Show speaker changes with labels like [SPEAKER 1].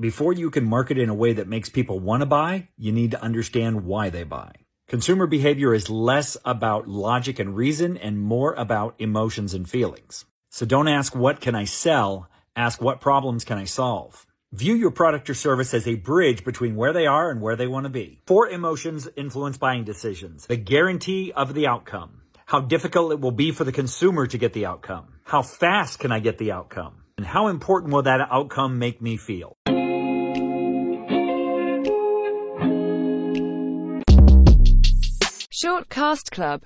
[SPEAKER 1] Before you can market in a way that makes people want to buy, you need to understand why they buy. Consumer behavior is less about logic and reason and more about emotions and feelings. So don't ask what can I sell, ask what problems can I solve. View your product or service as a bridge between where they are and where they want to be. Four emotions influence buying decisions. The guarantee of the outcome. How difficult it will be for the consumer to get the outcome. How fast can I get the outcome? And how important will that outcome make me feel?
[SPEAKER 2] Shortcast Club